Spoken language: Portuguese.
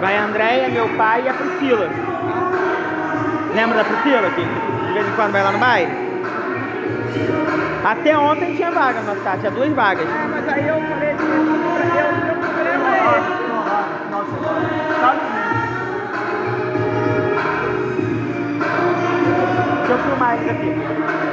Vai a Andréia, meu pai e a Priscila. Lembra da Priscila que de vez em quando vai lá no baile? Até ontem tinha vaga no nosso tá, tinha duas vagas. Ah, mas aí eu falei que eu, eu, meu problema é esse. Deixa eu filmar isso aqui.